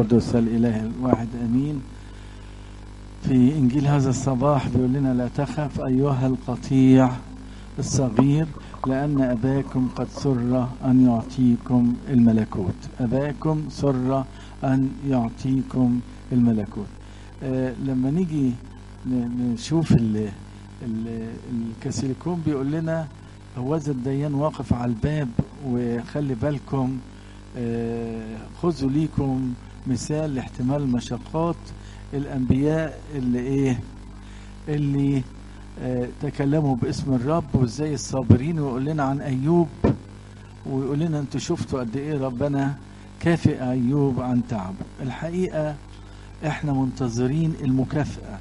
القدس الإله الواحد أمين. في إنجيل هذا الصباح بيقول لنا لا تخف أيها القطيع الصغير لأن أباكم قد سر أن يعطيكم الملكوت. أباكم سر أن يعطيكم الملكوت. آه لما نيجي نشوف ال الكاسيليكون بيقول لنا هوذا الديان واقف على الباب وخلي بالكم آه خذوا ليكم مثال لاحتمال مشقات الأنبياء اللي إيه؟ اللي آه تكلموا باسم الرب وإزاي الصابرين ويقول لنا عن أيوب ويقول لنا أنتوا شفتوا قد إيه ربنا كافئ أيوب عن تعبه الحقيقة إحنا منتظرين المكافأة.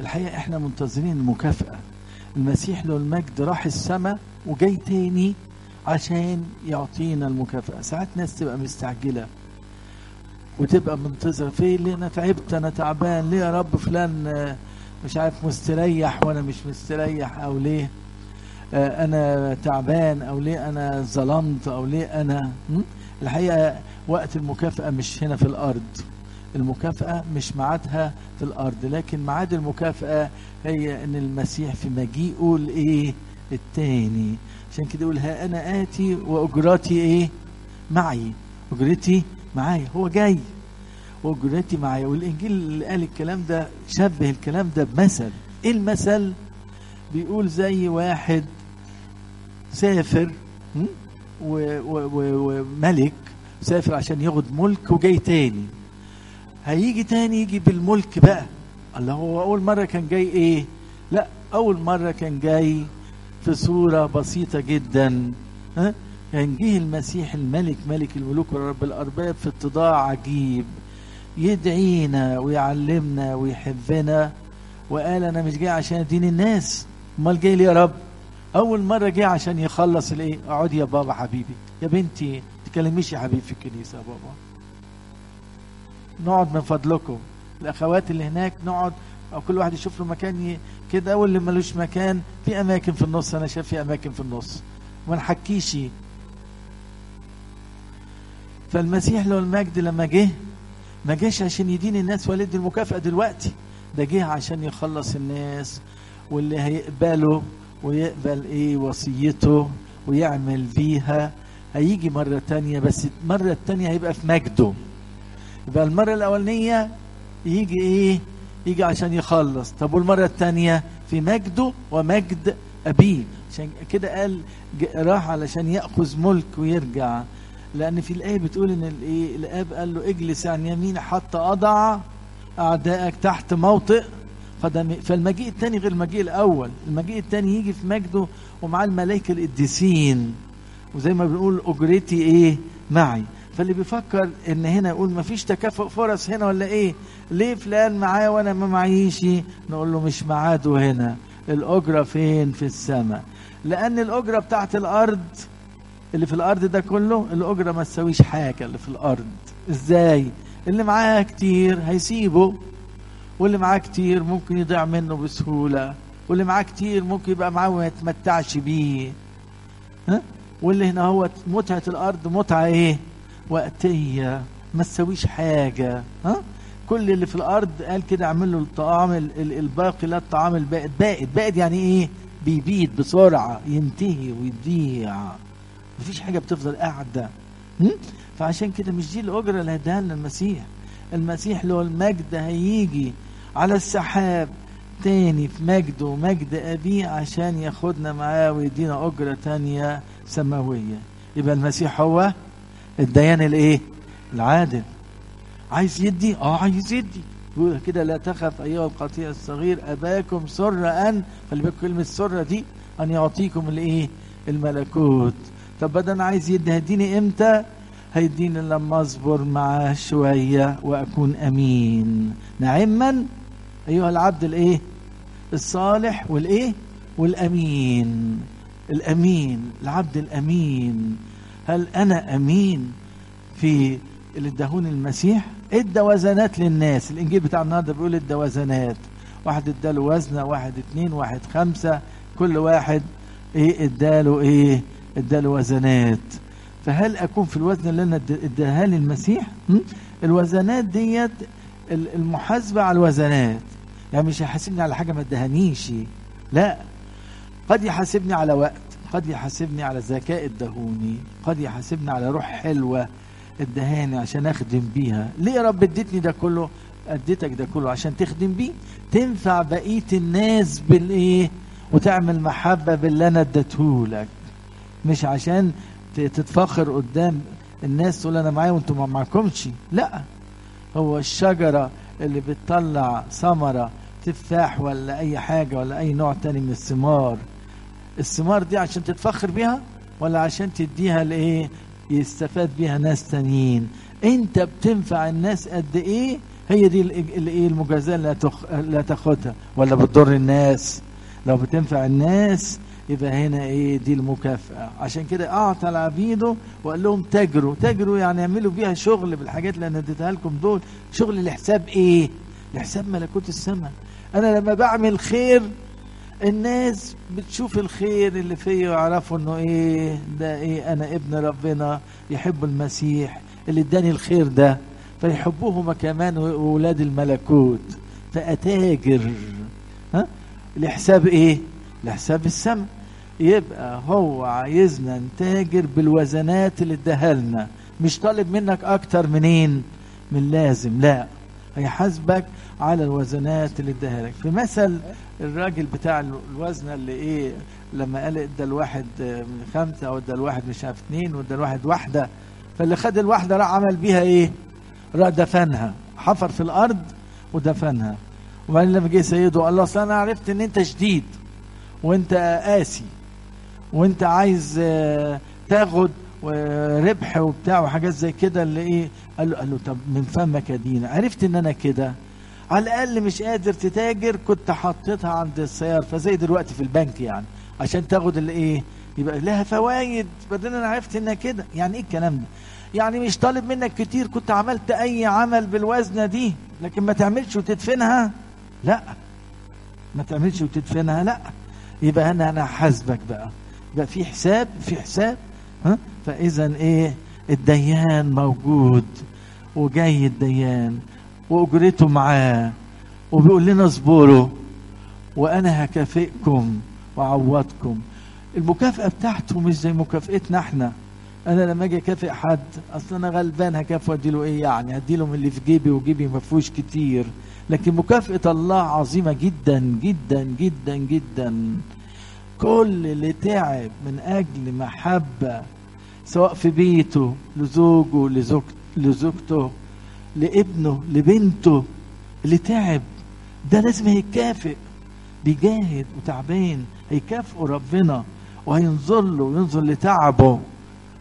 الحقيقة إحنا منتظرين المكافأة. المسيح له المجد راح السماء وجاي تاني عشان يعطينا المكافأة. ساعات ناس تبقى مستعجلة وتبقى منتظرة. فين؟ ليه؟ أنا تعبت أنا تعبان. ليه يا رب فلان مش عارف مستريح وأنا مش مستريح؟ أو ليه؟ آه أنا تعبان. أو ليه أنا ظلمت؟ أو ليه أنا الحقيقة وقت المكافأة مش هنا في الأرض. المكافأة مش ميعادها في الأرض لكن ميعاد المكافأة هي إن المسيح في مجيئه الإيه التاني. عشان كده يقول ها أنا آتي وأجرتي إيه؟ معي. أجرتي معايا. هو جاي. وأجرتي معايا. والإنجيل اللي قال الكلام ده شبه الكلام ده بمثل. إيه المثل؟ بيقول زي واحد سافر وملك سافر عشان ياخد ملك وجاي تاني. هيجي تاني يجي بالملك بقى. الله هو أول مرة كان جاي إيه؟ لا أول مرة كان جاي في صورة بسيطة جدا. ها؟ كان جه المسيح الملك ملك الملوك ورب الأرباب في اتضاع عجيب. يدعينا ويعلمنا ويحبنا. وقال أنا مش جاي عشان أدين الناس. أمال جاي ليه يا رب؟ أول مرة جه عشان يخلص الإيه؟ أقعد يا بابا حبيبي. يا بنتي تكلميش يا حبيبي في الكنيسة يا بابا. نقعد من فضلكم. الأخوات اللي هناك نقعد أو كل واحد يشوف له مكان. كده واللي ملوش مكان في أماكن في النص أنا شايف في أماكن في النص. وما نحكيش. فالمسيح له المجد لما جه ما جاش عشان يدين الناس ولا المكافأة دلوقتي. ده جه عشان يخلص الناس واللي هيقبله ويقبل إيه؟ وصيته ويعمل بيها. هيجي مرة تانية بس المرة التانية هيبقى في مجده. يبقى المرة الأولانية يجي إيه؟ يجي عشان يخلص، طب والمرة الثانية في مجده ومجد أبيه، عشان كده قال راح علشان يأخذ ملك ويرجع، لأن في الآية بتقول إن الإيه؟ الآب قال له اجلس عن يميني حتى أضع أعدائك تحت موطئ. قدمي، فالمجيء الثاني غير المجيء الأول، المجيء الثاني يجي في مجده ومع الملائكة القديسين، وزي ما بنقول أجرتي إيه؟ معي، فاللي بيفكر إن هنا يقول ما فيش تكافؤ فرص هنا ولا إيه؟ ليه فلان معايا وأنا ما معيش؟ نقول له مش معاده هنا. الأجرة فين؟ في السماء. لأن الأجرة بتاعت الأرض اللي في الأرض ده كله الأجرة ما تساويش حاجة. اللي في الأرض إزاي؟ اللي معاه كتير هيسيبه. واللي معاه كتير ممكن يضيع منه بسهولة. واللي معاه كتير ممكن يبقى معاه وما يتمتعش بيه. ها؟ واللي هنا هو متعة الأرض متعة إيه؟ وقتيه ما تسويش حاجة ها؟ كل اللي في الأرض قال كده اعمل له الطعام الباقي لا الطعام البائد بائد بائد يعني إيه؟ بيبيد بسرعة ينتهي ويضيع. مفيش حاجة بتفضل قاعدة فعشان كده مش دي الأجرة اللي هداها لنا المسيح المسيح له المجد هيجي على السحاب تاني في مجده ومجد أبيه عشان ياخدنا معاه ويدينا أجرة تانية سماوية. يبقى المسيح هو الديان الايه؟ العادل. عايز يدي؟ آه عايز يدي. يقول كده لا تخف أيها القطيع الصغير أباكم سر أن خلي بالكم كلمة سر دي أن يعطيكم الإيه؟ الملكوت. طب بدل أنا عايز يدي هيديني إمتى؟ هيديني لما أصبر معاه شوية وأكون أمين. نعما أيها العبد الإيه؟ الصالح والإيه؟ والأمين. الأمين العبد الأمين. هل أنا أمين في اللي اداهوني المسيح؟ ادى وزنات للناس الإنجيل بتاع النهارده بيقول ادى وزنات واحد اداله وزنة واحد اتنين واحد خمسة كل واحد إيه اداله إيه اداله وزنات. فهل أكون في الوزن اللي أنا اد- اداها لي المسيح? الوزنات ديت ال- المحاسبة على الوزنات. يعني مش هيحاسبني على حاجة ما ادهانيش. لا. قد يحاسبني على وقت. قد يحاسبني على ذكاء ادهوني قد يحاسبني على روح حلوة ادهاني عشان أخدم بيها. ليه يا رب اديتني ده كله؟ اديتك ده كله عشان تخدم بيه؟ تنفع بقية الناس بالإيه؟ وتعمل محبة باللي أنا اديتهولك. مش عشان تتفخر قدام الناس تقول أنا معايا وأنتوا ما معاكمش لا هو الشجرة اللي بتطلع ثمرة تفاح ولا أي حاجة ولا أي نوع تاني من الثمار الثمار دي عشان تتفخر بيها ولا عشان تديها لإيه؟ يستفاد بيها ناس تانيين. انت بتنفع الناس قد إيه؟ هي دي ال- الايه المجازاة اللي هتخ... اللي هتاخدها. ولا بتضر الناس؟ لو بتنفع الناس يبقى هنا إيه؟ دي المكافأة. عشان كده أعطى لعبيده وقال لهم تجروا. تجروا يعني اعملوا بيها شغل بالحاجات اللي أنا اديتها لكم دول. شغل لحساب إيه؟ لحساب ملكوت السماء. أنا لما بعمل خير الناس بتشوف الخير اللي فيا ويعرفوا إنه إيه ده إيه أنا ابن ربنا يحب المسيح اللي إداني الخير ده فيحبوه هما كمان واولاد الملكوت. فأتاجر. ها؟ لحساب إيه؟ لحساب السماء يبقى هو عايزنا نتاجر بالوزنات اللي اداها لنا. مش طالب منك أكتر منين؟ من لازم. لا. هيحاسبك على الوزنات اللي اداها لك. في مثل الراجل بتاع ال- الوزنه اللي إيه لما قال إدى الواحد خمسة وإدى الواحد مش عارف اثنين وإدى الواحد واحدة فاللي خد الواحدة راح عمل بيها إيه؟ راح دفنها. حفر في الأرض ودفنها. وبعدين لما جه سيده قال له أصل أنا عرفت إن أنت شديد وأنت قاسي وأنت عايز آه، تاخد وربح وبتاع وحاجات زي كده اللي إيه قال له قال له طب من فمك يا دينا؟ عرفت إن أنا كده. على الأقل مش قادر تتاجر كنت حطيتها عند السيار فزي دلوقتي في البنك يعني عشان تاخد الايه يبقى لها فوائد بعدين أنا عرفت إنها كده. يعني إيه الكلام ده؟ يعني مش طالب منك كتير. كنت عملت أي عمل بالوزنة دي لكن ما تعملش وتدفنها؟ لا. ما تعملش وتدفنها؟ لا. يبقى أنا أنا حاسبك بقى. يبقى في حساب في حساب. ها؟ فاذا إيه؟ الديان موجود وجاي الديان واجرته معاه وبيقول لنا اصبروا وأنا هكافئكم واعوضكم المكافأة بتاعته مش زي مكافئتنا إحنا. أنا لما أجي أكافئ حد أصل أنا غلبان هكافئه أديله إيه يعني؟ هديله من اللي في جيبي وجيبي ما فيهوش كتير. لكن مكافأة الله عظيمة جدا جدا جدا جدا. كل اللي تعب من أجل محبة سواء في بيته لزوجه لزوج لزوجته لابنه لبنته اللي تعب. ده لازم هيكافئ. بيجاهد وتعبان هيكافئه ربنا وهينظر له وينظر لتعبه.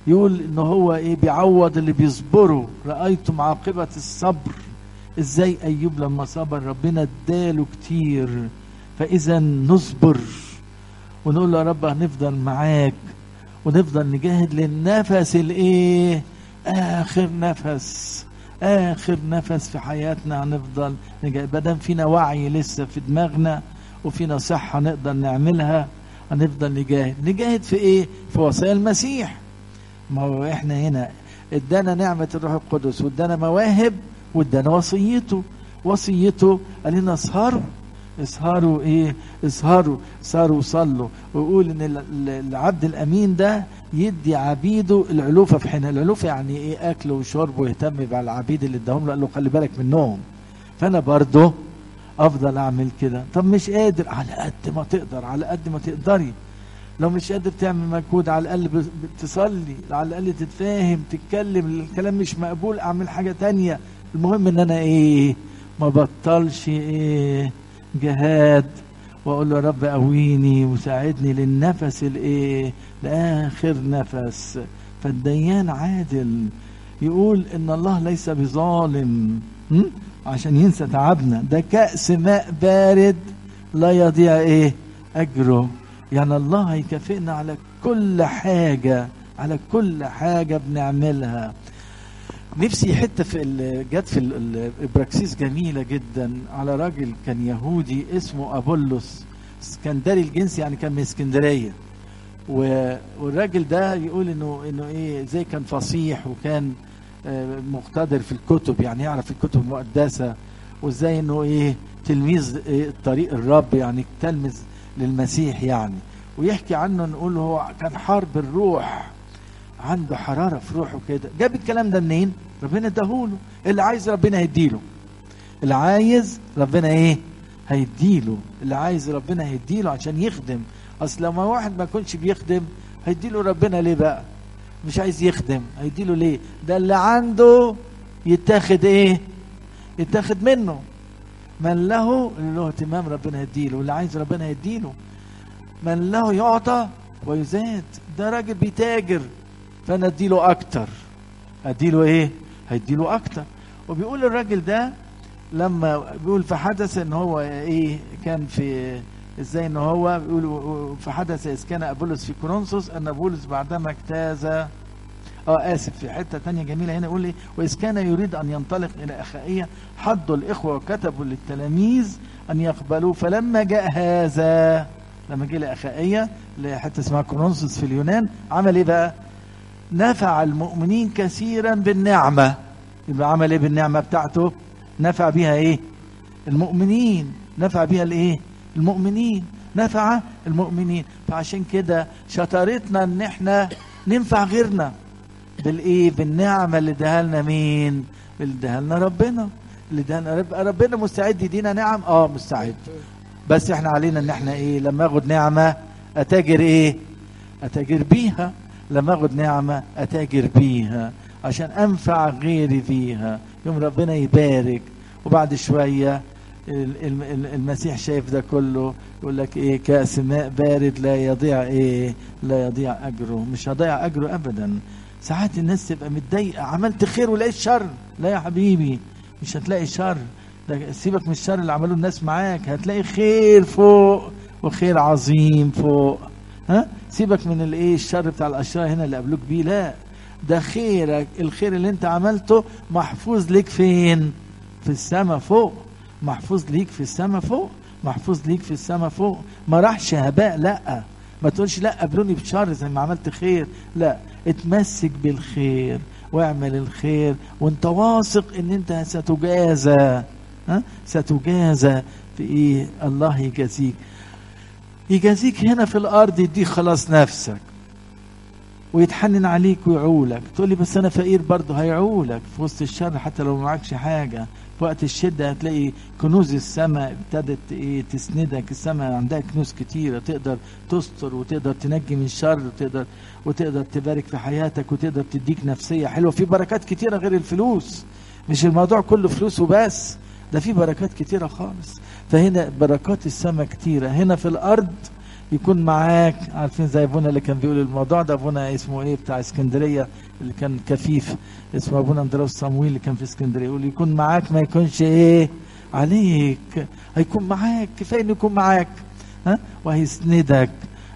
يقول إن هو إيه بيعوض اللي بيصبروا رأيتم عاقبة الصبر. إزاي أيوب لما صبر؟ ربنا اداله كتير. فإذا نصبر. ونقول له يا رب هنفضل معاك ونفضل نجاهد للنفس الإيه؟ آخر نفس. آخر نفس في حياتنا هنفضل نجاهد بدل فينا وعي لسه في دماغنا وفينا صحة نقدر نعملها هنفضل نجاهد. نجاهد في إيه؟ في وصايا المسيح. ما هو إحنا هنا إدانا نعمة الروح القدس وإدانا مواهب وإدانا وصيته. وصيته قال لنا اسهروا اسهروا إيه؟ اسهروا اسهروا وصلوا ويقول إن ال- ال- العبد الأمين ده يدي عبيده العلوفه في حينها. العلوفه يعني إيه؟ أكل وشرب ويهتم بالعبيد اللي اداهم له. قال له خلي بالك منهم. فأنا برضه أفضل أعمل كده. طب مش قادر؟ على قد ما تقدر على قد ما تقدري. لو مش قادر تعمل مجهود على الأقل بتصلي على الأقل تتفاهم تتكلم. الكلام مش مقبول أعمل حاجة تانية. المهم إن أنا إيه؟ ما بطلش إيه؟ جهاد. وأقول له يا رب قويني وساعدني للنفس الإيه؟ لآخر نفس. فالديان عادل. يقول إن الله ليس بظالم? عشان ينسى تعبنا. ده كأس ماء بارد لا يضيع إيه؟ أجره. يعني الله هيكافئنا على كل حاجة على كل حاجة بنعملها. نفسي حتة في جت في ال- الابراكسيس جميلة جدا على راجل كان يهودي اسمه أبولس اسكندري الجنس يعني كان من إسكندرية. و- والراجل ده يقول انه إنه إيه زي كان فصيح وكان آه، مقتدر في الكتب يعني يعرف الكتب المقدسة وإزاي إنه إيه تلميذ إيه طريق الرب يعني تلمذ للمسيح يعني. ويحكي عنه نقول هو كان حرب الروح عنده حرارة في روحه كده. جاب الكلام ده منين؟ ربنا اداهوله. اللي عايز ربنا هيديله. اللي عايز ربنا إيه؟ هيديله. اللي عايز ربنا هيديله عشان يخدم. اصل لما واحد ما يكونش بيخدم هيديله ربنا ليه بقى؟ مش عايز يخدم. هيديله ليه؟ ده اللي عنده يتاخد إيه؟ يتاخد منه. من له اللي له اهتمام ربنا يديله واللي عايز ربنا يديله من له يعطى ويزاد. ده راجل بيتاجر. فانا اديله أكتر. أديله إيه؟ هيديله أكتر. وبيقول الراجل ده لما بيقول فحدث إن هو إيه؟ كان في إزاي إن هو بيقول فحدث إذ كان ابولس في كورنثوس أن بولس بعدما اجتاز. آه آسف في حتة تانية جميلة هنا يقول إيه وإذ كان يريد أن ينطلق إلى اخائيه حضوا الإخوة وكتبوا للتلاميذ أن يقبلوه. فلما جاء هذا لما جه لاخائيه لحتة اسمها كورنثوس في اليونان عمل إيه بقى؟ نفع المؤمنين كثيرا بالنعمة. يبقى عمل إيه بالنعمة بتاعته؟ نفع بيها إيه؟ المؤمنين. نفع بيها الإيه؟ المؤمنين. نفع المؤمنين. فعشان كده شطارتنا إن إحنا ننفع غيرنا. بالإيه؟ بالنعمة اللي اداها لنا مين؟ اللي اداها لنا ربنا. اللي اداها رب ربنا مستعد يدينا نعم؟ آه مستعد. بس إحنا علينا إن إحنا إيه؟ لما آخد نعمة أتاجر إيه؟ أتاجر بيها. لما اخد نعمة أتأجر بيها عشان أنفع غيري بيها يوم ربنا يبارك. وبعد شوية ال- ال- ال- المسيح شايف ده كله يقول لك إيه كأس ماء بارد لا يضيع إيه لا يضيع أجره. مش هضيع أجره ابدا. ساعات الناس تبقى متضايقة. عملت خير ولقيت شر. لا يا حبيبي مش هتلاقي شر. سيبك من الشر اللي عملوه الناس معاك. هتلاقي خير فوق وخير عظيم فوق. ها؟ سيبك من الايه الشر بتاع الاشرار هنا اللي قابلوك بيه لا. ده خيرك الخير اللي انت عملته محفوظ ليك فين؟ في السماء فوق. محفوظ ليك في السماء فوق. محفوظ ليك في السماء فوق. ما راحش هباء لا. ما تقولش لا قابلوني بشر زي ما عملت خير. لا اتمسك بالخير واعمل الخير وانت واثق ان انت ستجازى. ها؟ ستجازى في إيه؟ الله يجازيك. يجازيك هنا في الأرض يديك خلاص نفسك. ويتحنن عليك ويعولك. تقول لي بس أنا فقير برضه هيعولك. في وسط الشر حتى لو معكش حاجة. في وقت الشدة هتلاقي كنوز السماء ابتدت إيه تسندك. السماء عندها كنوز كتيرة. تقدر تستر وتقدر تنجي من الشر وتقدر وتقدر تبارك في حياتك وتقدر تديك نفسية حلوة. في بركات كتيرة غير الفلوس. مش الموضوع كله فلوس وبس. ده في بركات كتيرة خالص. فهنا بركات السماء كتيرة. هنا في الأرض يكون معاك عارفين زي أبونا اللي كان بيقول الموضوع ده أبونا اسمه إيه؟ بتاع اسكندرية اللي كان كفيف. اسمه أبونا اندراوس صمويل اللي كان في اسكندرية. يقول يكون معاك ما يكونش إيه؟ عليك. هيكون معاك كفاية إنه يكون معاك. ها؟ وهيسندك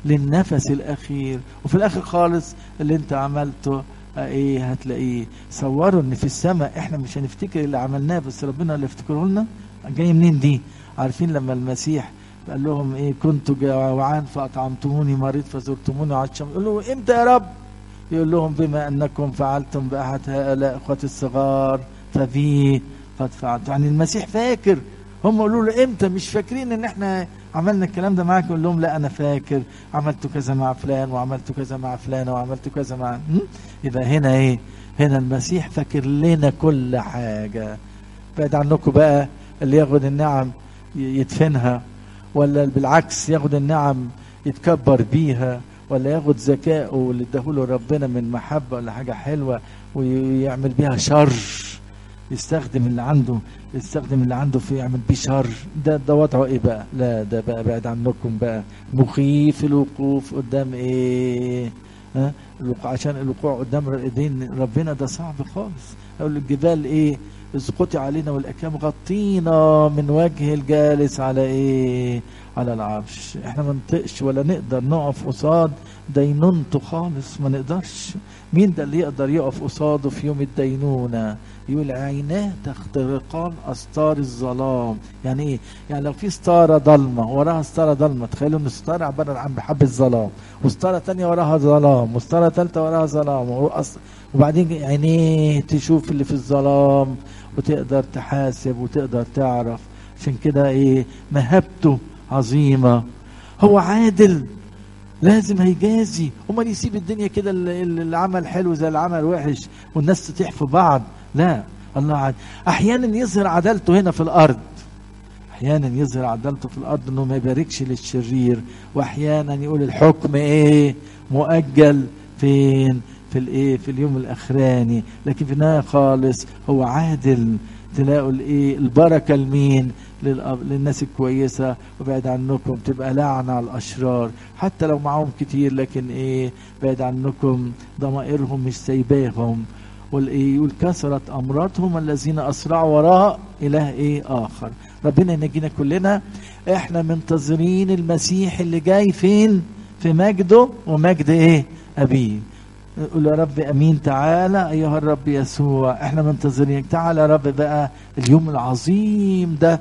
للنفس الأخير. وفي الآخر خالص اللي أنت عملته إيه؟ هتلاقيه. صوروا إن في السماء إحنا مش هنفتكر اللي عملناه بس ربنا اللي يفتكره لنا. جاي منين دي؟ عارفين لما المسيح قال لهم إيه كنت جوعان فأطعمتموني مريض فزرتموني عطشان يقول له إمتى يا رب؟ يقول لهم بما أنكم فعلتم بأحد هؤلاء إخوتي الصغار فبي قد فعلت يعني المسيح فاكر. هم يقولوا له إمتى؟ مش فاكرين إن إحنا عملنا الكلام ده معاك. يقول لهم لا أنا فاكر. عملت كذا مع فلان وعملت كذا مع فلانه وعملت كذا مع? يبقى هنا إيه؟ هنا المسيح فاكر لنا كل حاجة. بعد عنكم بقى اللي ياخد النعم يدفنها ولا بالعكس ياخد النعم يتكبر بيها ولا ياخد ذكائه اللي اداهوله ربنا من محبة ولا حاجة حلوة ويعمل بيها شر يستخدم اللي عنده يستخدم اللي عنده في يعمل بيه شر ده ده وضعه إيه بقى؟ لا ده بقى بعد عنكم بقى مخيف الوقوف قدام إيه؟ ها؟ عشان الوقوع قدام ايدين ربنا ده صعب خالص أقول الجبال إيه؟ اسقطي علينا والاكام غطينا من وجه الجالس على إيه؟ على العرش. إحنا ما نطقش ولا نقدر نقف قصاد دينونته خالص ما نقدرش. مين ده اللي يقدر يقف قصاده في يوم الدينونة؟ يقول عيناه تخترقان أستار الظلام. يعني إيه؟ يعني لو في ستارة ضلمة وراها ستارة ضلمة تخيلوا إن الستارة عبارة عن بحب الظلام وستارة تانية وراها ظلام وستارة تالتة وراها ظلام وبعدين عينيه تشوف اللي في الظلام. وتقدر تحاسب وتقدر تعرف. عشان كده إيه مهابته عظيمة. هو عادل لازم هيجازي. امال يسيب الدنيا كده اللي اللي عمل حلو زي اللي عمل وحش والناس تطيح في بعض. لا الله عاد أحيانا يظهر عدالته هنا في الأرض. أحيانا يظهر عدالته في الأرض إنه ما يباركش للشرير. وأحيانا يقول الحكم إيه مؤجل. فين؟ في الإيه؟ في اليوم الأخراني. لكن في النهاية خالص هو عادل. تلاقوا الإيه؟ البركة لمين؟ للناس الكويسة. وبعد عنكم تبقى لعنه على الأشرار. حتى لو معاهم كتير لكن إيه؟ بعد عنكم ضمائرهم مش سايباهم. والايه يقول كثرت امراتهم الذين أسرعوا وراء إله إيه؟ آخر. ربنا ينجينا كلنا. إحنا منتظرين المسيح اللي جاي فين؟ في مجده. ومجد إيه؟ أبيه. قول يا رب أمين تعالى أيها الرب يسوع إحنا منتظرينك. تعالى يا رب بقى اليوم العظيم ده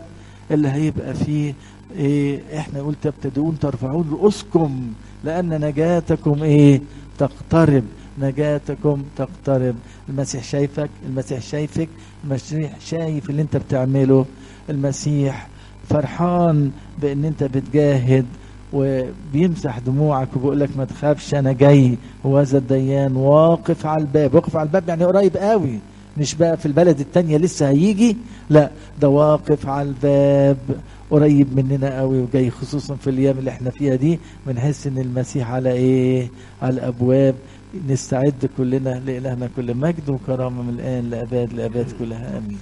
اللي هيبقى فيه. إيه إحنا قلت تبتدون ترفعون رؤوسكم لأن نجاتكم إيه؟ تقترب. نجاتكم تقترب. المسيح شايفك المسيح شايفك المسيح شايف اللي أنت بتعمله. المسيح فرحان بأن أنت بتجاهد وبيمسح دموعك وبيقول لك ما تخافش أنا جاي. وهذا الديان واقف على الباب. واقف على الباب يعني قريب قوي. مش بقى في البلد التانية لسه هيجي؟ لا ده واقف على الباب. قريب مننا قوي وجاي خصوصا في الأيام اللي إحنا فيها دي. بنحس إن المسيح على إيه؟ على الأبواب. نستعد كلنا لإلهنا كل مجد وكرامة من الآن لأباد لأباد كلها. آمين.